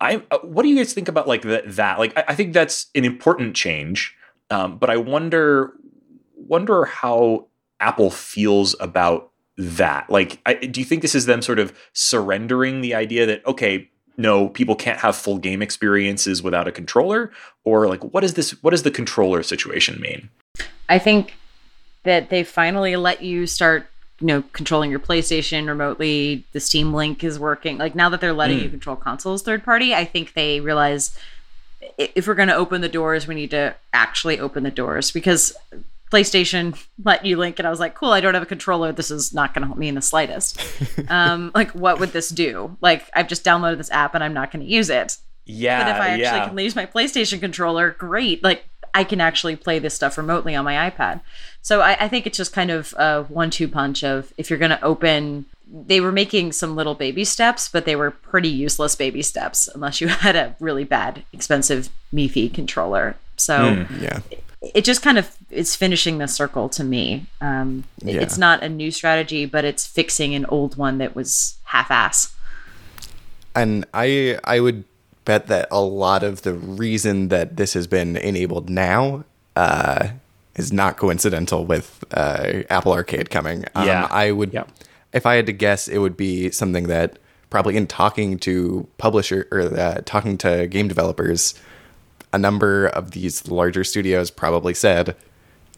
I uh, what do you guys think about like the, that? Like I, I, think that's an important change um, but I wonder wonder how Apple feels about that. Like, I, do you think this is them sort of surrendering the idea that okay, no, people can't have full game experiences without a controller, or like, what is this? What does the controller situation mean? I think that they finally let you start you know controlling your playstation remotely the steam link is working like now that they're letting mm. you control consoles third party i think they realize if we're going to open the doors we need to actually open the doors because PlayStation let you link, and I was like, cool, I don't have a controller. This is not going to help me in the slightest. (laughs) um, like, what would this do? Like, I've just downloaded this app and I'm not going to use it. Yeah. But if I actually yeah. can use my PlayStation controller, great. Like, I can actually play this stuff remotely on my iPad. So I, I think it's just kind of a one two punch of if you're going to open, they were making some little baby steps, but they were pretty useless baby steps unless you (laughs) had a really bad, expensive MFI controller. So mm, yeah it just kind of is finishing the circle to me. Um, yeah. It's not a new strategy, but it's fixing an old one that was half-ass. And I I would bet that a lot of the reason that this has been enabled now uh, is not coincidental with uh, Apple Arcade coming. Um, yeah, I would. Yeah. If I had to guess, it would be something that probably in talking to publisher or uh, talking to game developers a number of these larger studios probably said,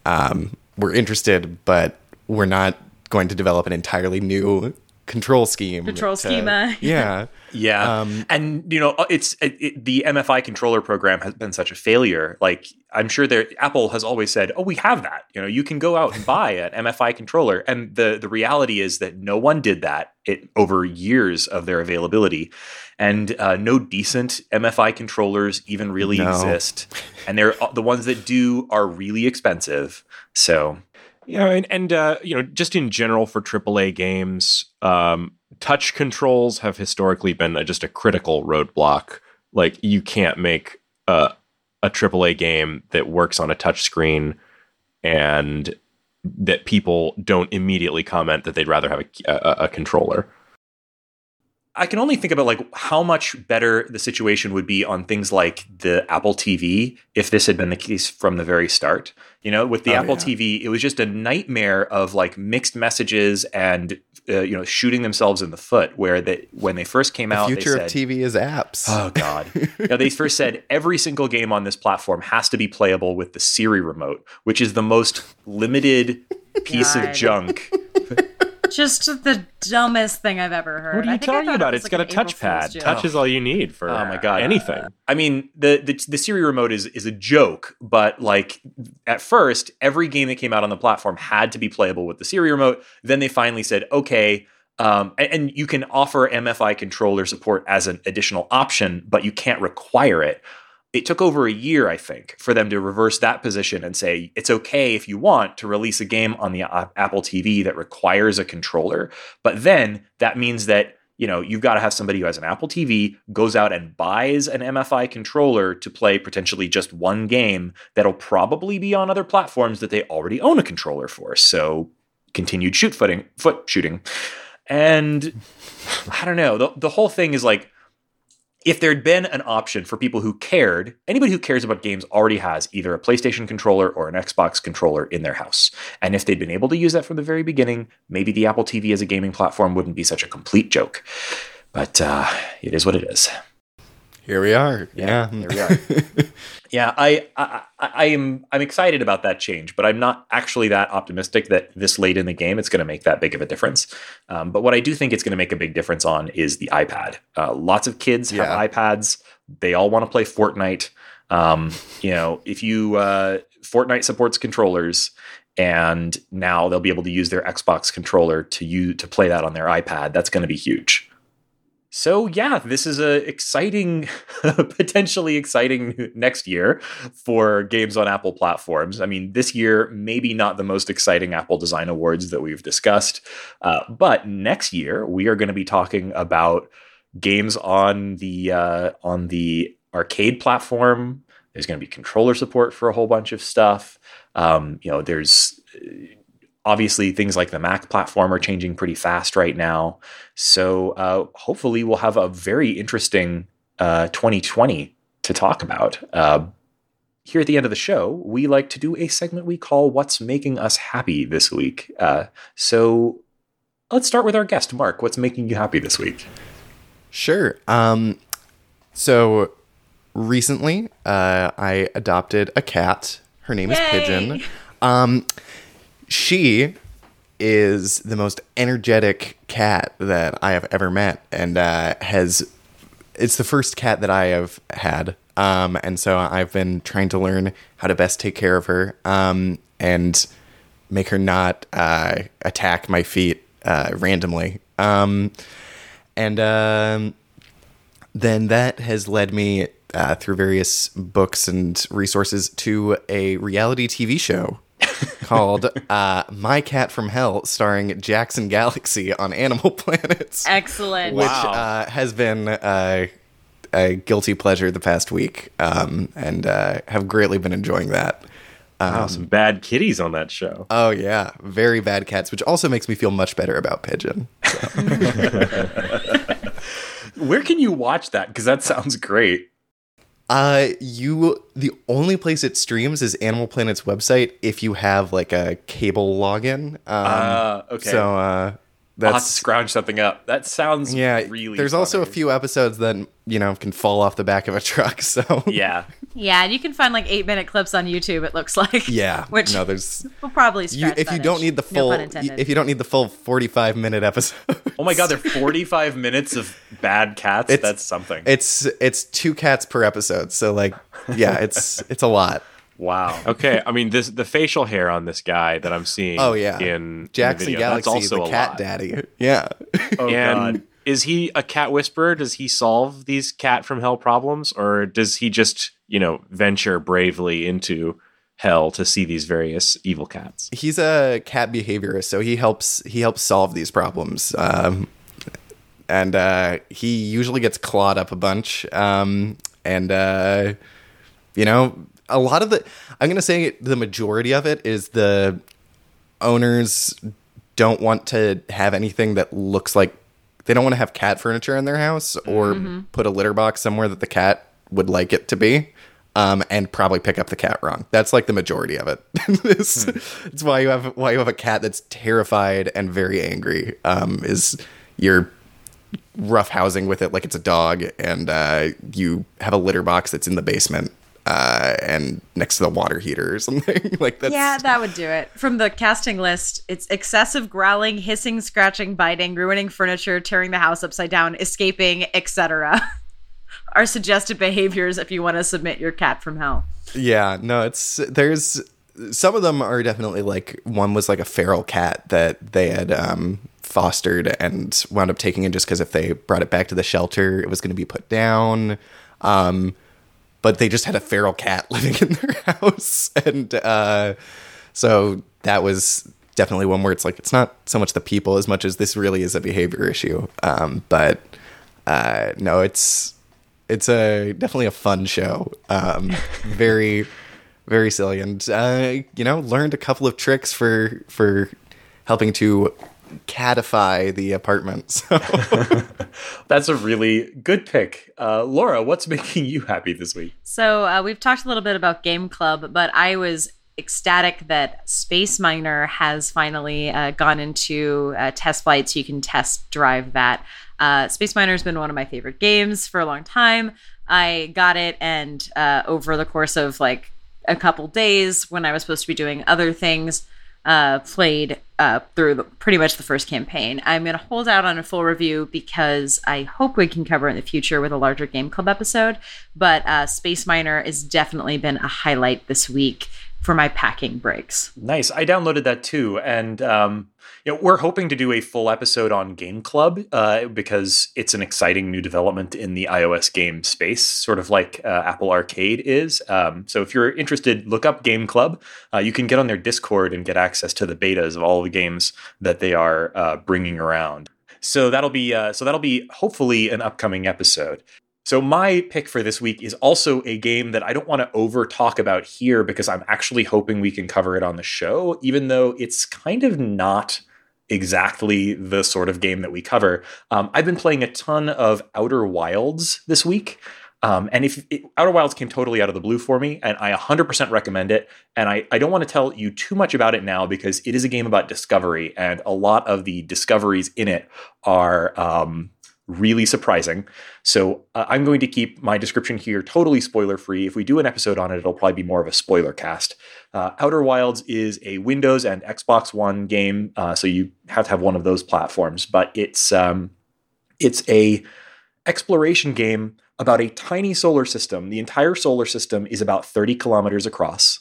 um, we're interested, but we're not going to develop an entirely new control scheme. Control to, schema. (laughs) Yeah. yeah. Um, and, you know, it's it, it, the MFI controller program has been such a failure. Like, I'm sure there, Apple has always said, oh, we have that. You know, you can go out and (laughs) buy an MFI controller. And the, the reality is that no one did that it, over years of their availability and uh, no decent MFI controllers even really no. exist. And they're uh, the ones that do are really expensive. So yeah, and, and uh, you know, just in general for AAA games, um, touch controls have historically been a, just a critical roadblock. Like you can't make a a AAA game that works on a touch screen and that people don't immediately comment that they'd rather have a, a, a controller. I can only think about like how much better the situation would be on things like the Apple TV if this had been the case from the very start. You know, with the Oh, Apple yeah. TV, it was just a nightmare of like mixed messages and uh, you know shooting themselves in the foot. Where they when they first came The out, future they of TV is apps. Oh God! now they first said every single game on this platform has to be playable with the Siri remote, which is the most limited piece of junk. Just the dumbest thing I've ever heard. What are I you think talking about? it about? was It's like got a an April Fool's touchpad. joke. Touch is all you need for Oh my God. anything. I mean, the, the the Siri remote is is a joke, but like at first, every game that came out on the platform had to be playable with the Siri remote. Then they finally said, okay. Um, and, and you can offer MFI controller support as an additional option, but you can't require it. It took over a year, I think, for them to reverse that position and say it's okay if you want to release a game on the uh, Apple TV that requires a controller. But then that means that you know you've got to have somebody who has an Apple TV goes out and buys an MFI controller to play potentially just one game that'll probably be on other platforms that they already own a controller for. So continued shoot footing, foot shooting, and I don't know. The the whole thing is like if there'd been an option for people who cared, anybody who cares about games already has either a PlayStation controller or an Xbox controller in their house. And if they'd been able to use that from the very beginning, maybe the Apple TV as a gaming platform wouldn't be such a complete joke. But uh, it is what it is. Here we are. Yeah. There we (laughs) are. yeah, I, I I I am I'm excited about that change, but I'm not actually that optimistic that this late in the game it's going to make that big of a difference. Um, but what I do think it's going to make a big difference on is the iPad. Uh, lots of kids Yeah. have iPads. They all want to play Fortnite. Um, you know, if you uh, Fortnite supports controllers, and now they'll be able to use their Xbox controller to use to play that on their iPad. That's going to be huge. So yeah, this is a exciting, (laughs) potentially exciting (laughs) next year for games on Apple platforms. I mean, this year maybe not the most exciting Apple Design Awards that we've discussed, uh, but next year we are going to be talking about games on the uh, on the arcade platform. There's going to be controller support for a whole bunch of stuff. Um, you know, there's obviously things like the Mac platform are changing pretty fast right now. So uh, hopefully we'll have a very interesting uh, 2020 to talk about. Uh, here at the end of the show, we like to do a segment we call "What's Making Us Happy This Week." Uh, so let's start with our guest, Mark. What's making you happy this week? Sure. Um, so recently, uh, I adopted a cat. Her name is Pigeon. Um, she is the most energetic cat that I have ever met, and uh, has. It's the first cat that I have had, um, and so I've been trying to learn how to best take care of her, um, and make her not uh, attack my feet uh, randomly. Um, and um, then that has led me uh, through various books and resources to a reality TV show called uh, My Cat from Hell, starring Jackson Galaxy on Animal (laughs) Planets, Excellent. which Wow. uh, has been uh, a guilty pleasure the past week, um, and uh, have greatly been enjoying that. Wow, some bad kitties on that show. Oh yeah, very bad cats, which also makes me feel much better about Pigeon. (laughs) Where can you watch that? Because that sounds great. Uh, you the only place it streams is Animal Planet's website if you have like a cable login. Um, Uh, okay. So uh, I'll have to that's scrounge something up. That sounds yeah. really. there's also a few episodes that you know can fall off the back of a (laughs) truck. So Yeah. yeah, and you can find like eight minute clips on YouTube. It looks like. yeah. (laughs) Which no, there's we'll probably you, scratch if that you don't itch. need the full pun intended. if you don't need the full 45 minute episode. Oh my god, they're (laughs) 45 minutes of bad cats. It's- That's something. It's it's two cats per episode. So like yeah, it's it's a lot. Wow. Okay, I mean this the facial hair on this guy that I'm seeing. Oh yeah. in Jackson the video, Galaxy, that's also the a cat lot. daddy. Yeah. Oh and god. is he a cat whisperer? Does he solve these cat from hell problems, or does he just you know venture bravely into hell to see these various evil cats? he's a cat behaviorist, so he helps he helps solve these problems. Um, and uh, he usually gets clawed up a bunch. Um, and uh, you know, a lot of the I'm gonna say the majority of it is the owners don't want to have anything that looks like they don't want to have cat furniture in their house or put a litter box somewhere that the cat would like it to be. Um, and probably pick up the cat wrong. That's like the majority of it. (laughs) it's, it's why you have why you have a cat that's terrified and very angry. Um, is you're rough housing with it like it's a dog, and uh, you have a litter box that's in the basement uh, and next to the water heater or something. (laughs) like that's Yeah, that would do it. From the casting list, it's excessive growling, hissing, scratching, biting, ruining furniture, tearing the house upside down, escaping, etc. (laughs) Are suggested behaviors if you want to submit your cat from hell. Yeah, no, it's there's some of them are definitely like one was like a feral cat that they had um, fostered and wound up taking in just because if they brought it back to the shelter, it was going to be put down. Um, but they just had a feral cat (laughs) living in their house, and uh, so that was definitely one where it's like it's not so much the people as much as this really is a behavior issue. Um, but uh, no, it's it's a definitely a fun show. Um, (laughs) very very silly, and uh, you know, learned a couple of tricks for for helping to catify the apartment. (laughs) So (laughs) That's a really good pick. Uh, Laura, what's making you happy this week? So uh, we've talked a little bit about Game Club, but I was ecstatic that Space Miner has finally uh, gone into uh, test flight, so you can test drive that. Uh, Space Miner has been one of my favorite games for a long time. I got it, and uh, over the course of like a couple days, when I was supposed to be doing other things, uh, played uh, through the, pretty much the first campaign. I'm going to hold out on a full review because I hope we can cover in the future with a larger Game Club episode. But uh, Space Miner has definitely been a highlight this week for my packing breaks. Nice. I downloaded that too, and um, we're hoping to do a full episode on Game Club uh, because it's an exciting new development in the iOS game space, sort of like uh, Apple Arcade is. Um, so if you're interested, look up Game Club. Uh, you can get on their Discord and get access to the betas of all the games that they are uh, bringing around. So that'll be uh, so that'll be hopefully an upcoming episode. So my pick for this week is also a game that I don't want to over talk about here because I'm actually hoping we can cover it on the show, even though it's kind of not exactly the sort of game that we cover. Um, I've been playing a ton of Outer Wilds this week. Um, and if it, Outer Wilds came totally out of the blue for me, and I 100% recommend it. And I, I don't want to tell you too much about it now because it is a game about discovery, and a lot of the discoveries in it are um, really surprising. So uh, I'm going to keep my description here totally spoiler free. If we do an episode on it, it'll probably be more of a spoiler cast. Uh, Outer Wilds is a Windows and Xbox One game, uh, so you have to have one of those platforms. But it's um, it's a exploration game about a tiny solar system. The entire solar system is about 30 kilometers across.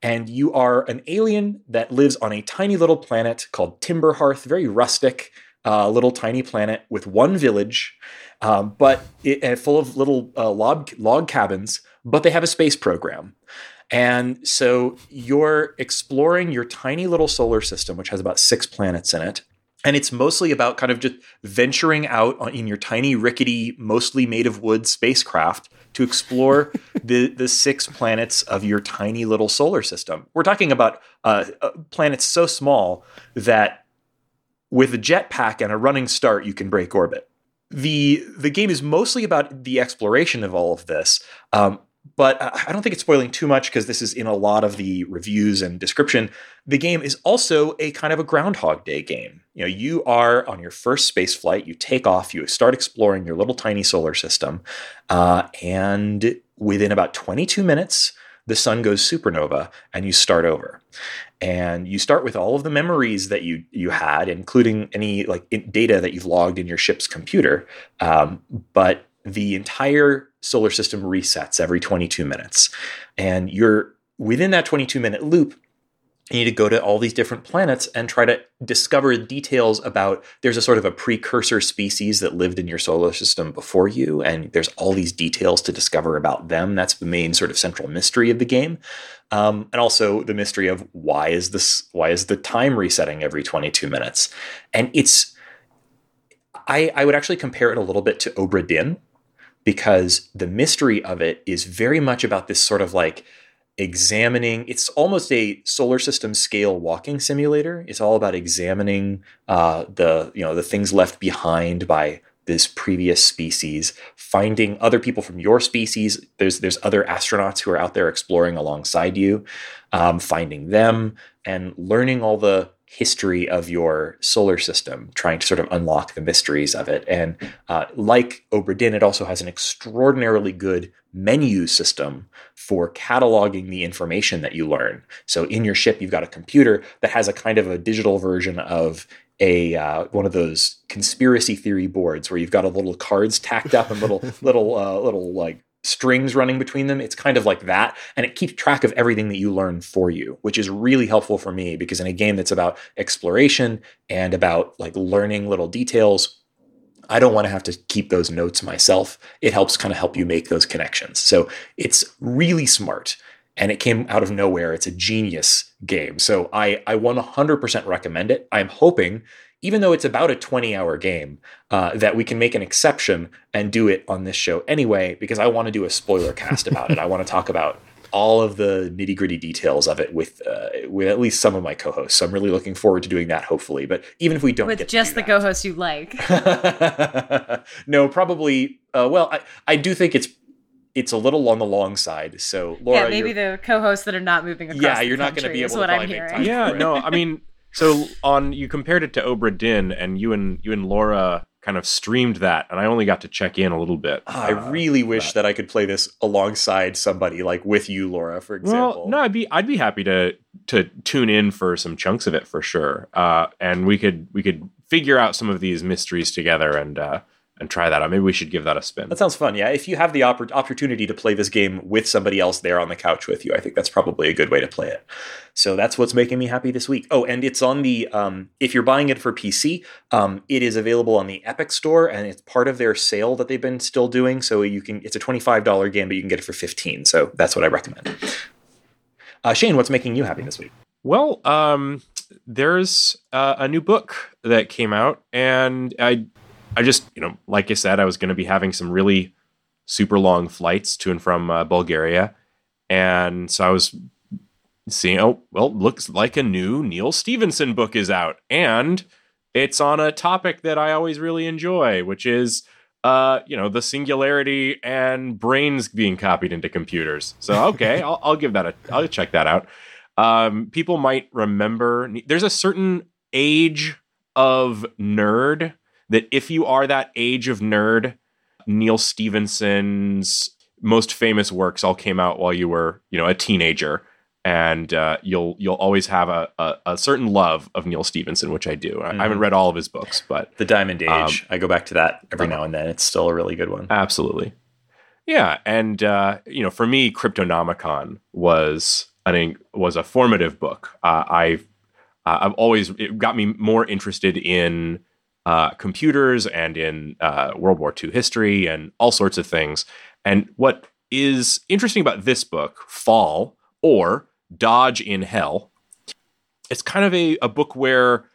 And you are an alien that lives on a tiny little planet called Timberhearth, very rustic, uh, little tiny planet with one village, um, but it, full of little uh, log log cabins. But they have a space program, and so you're exploring your tiny little solar system, which has about six planets in it. And it's mostly about kind of just venturing out on- in your tiny, rickety, mostly made of wood spacecraft to explore (laughs) the, the six planets of your tiny little solar system. We're talking about uh, uh, planets so small that with a jetpack and a running start, you can break orbit. The the game is mostly about the exploration of all of this, um, but I don't think it's spoiling too much because this is in a lot of the reviews and description. The game is also a kind of a Groundhog Day game. You know, you are on your first space flight, you take off, you start exploring your little tiny solar system, uh, and within about 22 minutes, the sun goes supernova and you start over and you start with all of the memories that you you had including any like data that you've logged in your ship's computer um, but the entire solar system resets every 22 minutes. And you're within that 22 minute loop you need to go to all these different planets and try to discover details about there's a sort of a precursor species that lived in your solar system before you and there's all these details to discover about them. That's the main sort of central mystery of the game um, and also the mystery of why is this why is the time resetting every 22 minutes? And it's I, I would actually compare it a little bit to Obra because the mystery of it is very much about this sort of like examining it's almost a solar system scale walking simulator. It's all about examining uh, the you know the things left behind by this previous species finding other people from your species there's there's other astronauts who are out there exploring alongside you um, finding them and learning all the history of your solar system, trying to sort of unlock the mysteries of it. And uh, like Obra Dinn, it also has an extraordinarily good menu system for cataloging the information that you learn. So in your ship, you've got a computer that has a kind of a digital version of a uh, one of those conspiracy theory boards where you've got a little cards tacked up and little (laughs) little uh, little like strings running between them. It's kind of like that. And it keeps track of everything that you learn for you, which is really helpful for me because in a game that's about exploration and about like learning little details, I don't want to have to keep those notes myself. It helps kind of help you make those connections. So it's really smart and it came out of nowhere. It's a genius game. So I, I 100% recommend it. I'm hoping even though it's about a 20 hour game, uh, that we can make an exception and do it on this show anyway, because I want to do a spoiler cast about it. I want to talk about all of the nitty gritty details of it with uh, with at least some of my co-hosts. So I'm really looking forward to doing that. Hopefully, but even if we don't, with just the co-hosts you like, (laughs) no, probably. Uh, well, I I do think it's it's a little on the long side. So Laura, yeah, maybe the co-hosts that are not moving across. Yeah, you're not going to be able to what I'm hearing. Yeah, no, I mean so on you compared it to Obra Dinn, and you and you and Laura kind of streamed that, and I only got to check in a little bit. Oh, I uh, really wish that. that I could play this alongside somebody, like with you, Laura, for example. Well, no, I'd be I'd be happy to to tune in for some chunks of it for sure, uh, and we could we could figure out some of these mysteries together and uh, and try that out. Maybe we should give that a spin. That sounds fun. Yeah, if you have the oppor- opportunity to play this game with somebody else there on the couch with you, I think that's probably a good way to play it. So that's what's making me happy this week. Oh, and it's on the um, if you're buying it for PC, um, it is available on the Epic Store, and it's part of their sale that they've been still doing. So you can it's a twenty five dollar game, but you can get it for fifteen. So that's what I recommend. Uh, Shane, what's making you happy this week? Well, um, there's uh, a new book that came out, and I I just, you know, like I said, I was going to be having some really super long flights to and from uh, Bulgaria. And so I was seeing, oh, well, looks like a new Neal Stephenson book is out. And it's on a topic that I always really enjoy, which is, uh, you know, the singularity and brains being copied into computers. So, okay, (laughs) I'll, I'll give that a, I'll check that out. Um, people might remember there's a certain age of nerd that if you are that age of nerd, Neal Stephenson's most famous works all came out while you were, you know, a teenager, and uh, you'll you'll always have a, a, a, certain love of Neil Stevenson, which I do. Mm-hmm. I haven't mm-hmm. read all of his books, but The Diamond Age, um, I go back to that every uh, now and then. It's still a really good one. Absolutely, yeah. And uh, you know, for me, Cryptonomicon was I think was a formative book. Uh, I've uh, I've always it got me more interested in uh, computers and in uh, World War II history and all sorts of things. And what is interesting about this book, Fall or Dodge in Hell, it's kind of a, a book where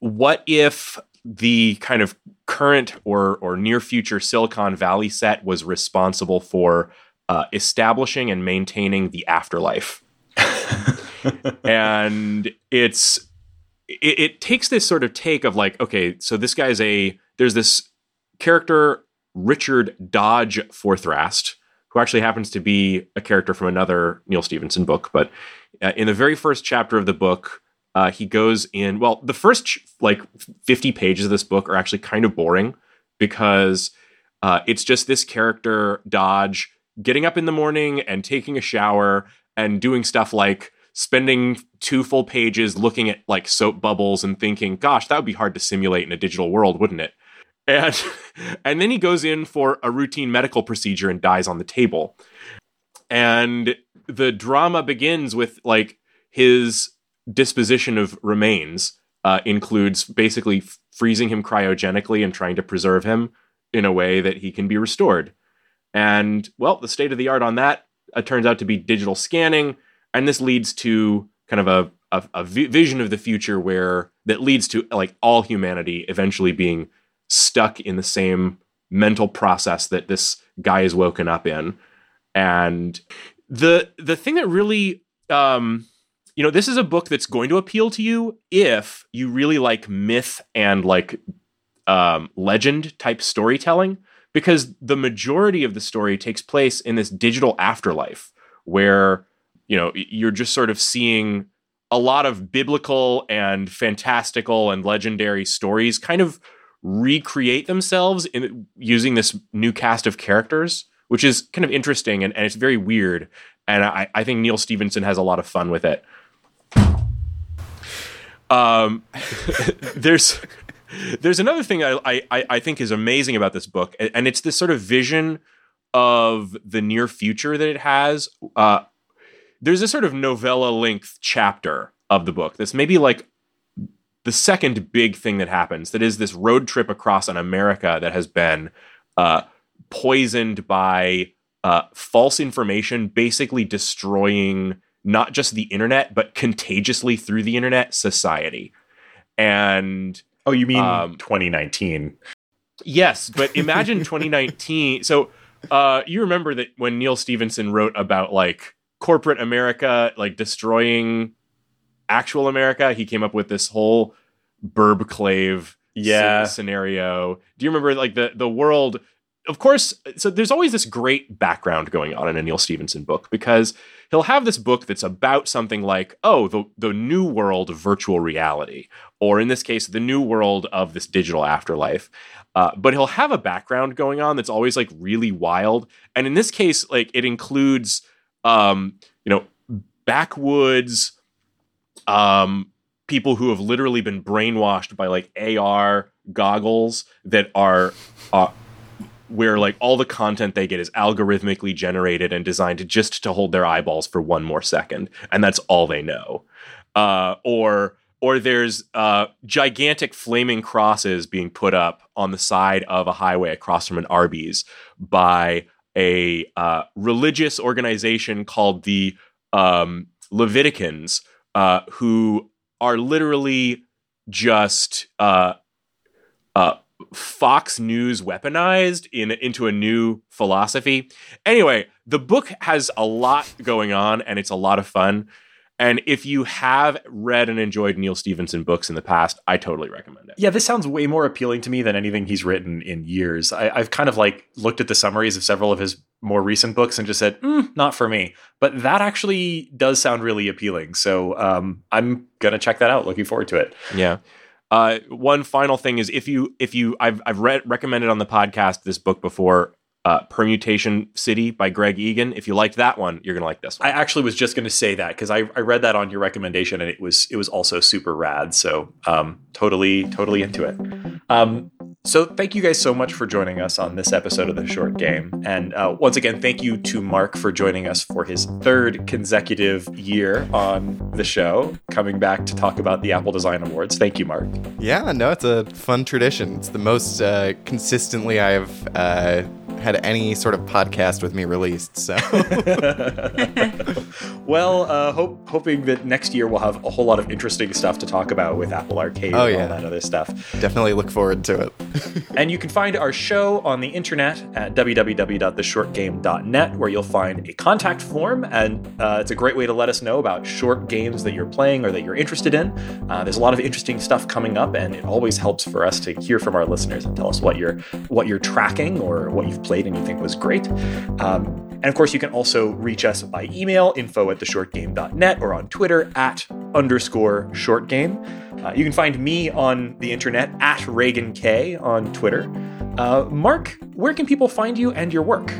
what if the kind of current or or near future Silicon Valley set was responsible for uh, establishing and maintaining the afterlife. (laughs) and it's it, it takes this sort of take of like, okay, so this guy's a there's this character Richard Dodge Forthrast, who actually happens to be a character from another Neal Stephenson book. But uh, in the very first chapter of the book, uh, he goes in. Well, the first like 50 pages of this book are actually kind of boring because uh, it's just this character Dodge getting up in the morning and taking a shower and doing stuff like spending two full pages looking at like soap bubbles and thinking, gosh, that would be hard to simulate in a digital world, wouldn't it? And (laughs) and then he goes in for a routine medical procedure and dies on the table. And the drama begins with like his disposition of remains uh, includes basically freezing him cryogenically and trying to preserve him in a way that he can be restored. And well, the state of the art on that uh, turns out to be digital scanning, and this leads to kind of a, a, vision of the future where that leads to like all humanity eventually being stuck in the same mental process that this guy is woken up in. And the the thing that really um you know, this is a book that's going to appeal to you if you really like myth and like um, legend type storytelling, because the majority of the story takes place in this digital afterlife where, you know, you're just sort of seeing a lot of biblical and fantastical and legendary stories kind of recreate themselves in using this new cast of characters, which is kind of interesting and, and it's very weird. And I, I think neal stephenson has a lot of fun with it. Um, (laughs) there's there's another thing I, I I think is amazing about this book, and it's this sort of vision of the near future that it has. Uh, there's a sort of novella length chapter of the book that's maybe like the second big thing that happens. That is this road trip across an America that has been uh, poisoned by uh, false information, basically destroying not just the internet, but contagiously through the internet society. And oh, you mean Um, 2019? yes, but (laughs) imagine 2019. So uh, you remember that when Neal Stephenson wrote about like corporate America, like destroying actual America, he came up with this whole burb clave Yeah. scenario. Do you remember like the the world? Of course, so there's always this great background going on in a Neal Stephenson book because he'll have this book that's about something like, oh, the the new world of virtual reality, or in this case, the new world of this digital afterlife. Uh, but he'll have a background going on that's always like really wild, and in this case, like it includes, um, you know, backwoods, um, people who have literally been brainwashed by like AR goggles that are uh, where like all the content they get is algorithmically generated and designed just to hold their eyeballs for one more second, and that's all they know. Uh, or or there's uh, gigantic flaming crosses being put up on the side of a highway across from an Arby's by a uh, religious organization called the um, Leviticans, uh, who are literally just uh, uh, Fox News weaponized in into a new philosophy. Anyway, the book has a lot going on, and it's a lot of fun. And if you have read and enjoyed Neal Stephenson books in the past, I totally recommend it. Yeah, this sounds way more appealing to me than anything he's written in years. I, I've kind of like looked at the summaries of several of his more recent books and just said, mm, not for me. But that actually does sound really appealing. So um, I'm gonna check that out. Looking forward to it. Yeah. Uh, one final thing is if you if you I've I've read recommended on the podcast this book before, uh, Permutation City by Greg Egan. If you liked that one, you're gonna like this one. I actually was just going to say that because I, I read that on your recommendation and it was it was also super rad. So um, totally totally into it. Um, so thank you guys so much for joining us on this episode of the Short Game. And uh, once again, thank you to Mark for joining us for his third consecutive year on the show, coming back to talk about the Apple Design Awards. Thank you, Mark. Yeah, no, it's a fun tradition. It's the most uh, consistently I've uh, had any sort of podcast with me released. So (laughs) well, uh, hope, hoping that next year we'll have a whole lot of interesting stuff to talk about with Apple Arcade Oh, and yeah. all that other stuff. definitely look forward to it. (laughs) And you can find our show on the internet at www.theshortgame.net, where you'll find a contact form. And uh, it's a great way to let us know about short games that you're playing or that you're interested in. Uh, there's a lot of interesting stuff coming up, and it always helps for us to hear from our listeners and tell us what you're what you're tracking or what you've played and you think was great. Um, and of course, you can also reach us by email, info at theshortgame.net, or on Twitter at underscore shortgame. Uh, you can find me on the internet at Reagan K on Twitter. Uh, Mark, where can people find you and your work?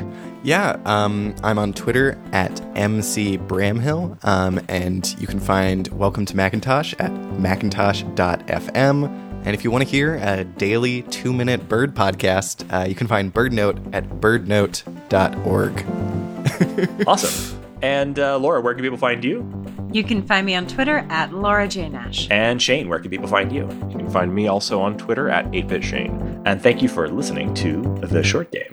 Yeah, um, I'm on Twitter at MC Bramhill, um, and you can find Welcome to Macintosh at macintosh.fm. And if you want to hear a daily two minute bird podcast, uh, you can find BirdNote at birdnote.org. (laughs) Awesome. and uh, Laura, where can people find you? You can find me on Twitter at Laura J. Nash. And Shane, where can people find you? You can find me also on Twitter at 8bitshane. And thank you for listening to The Short Game.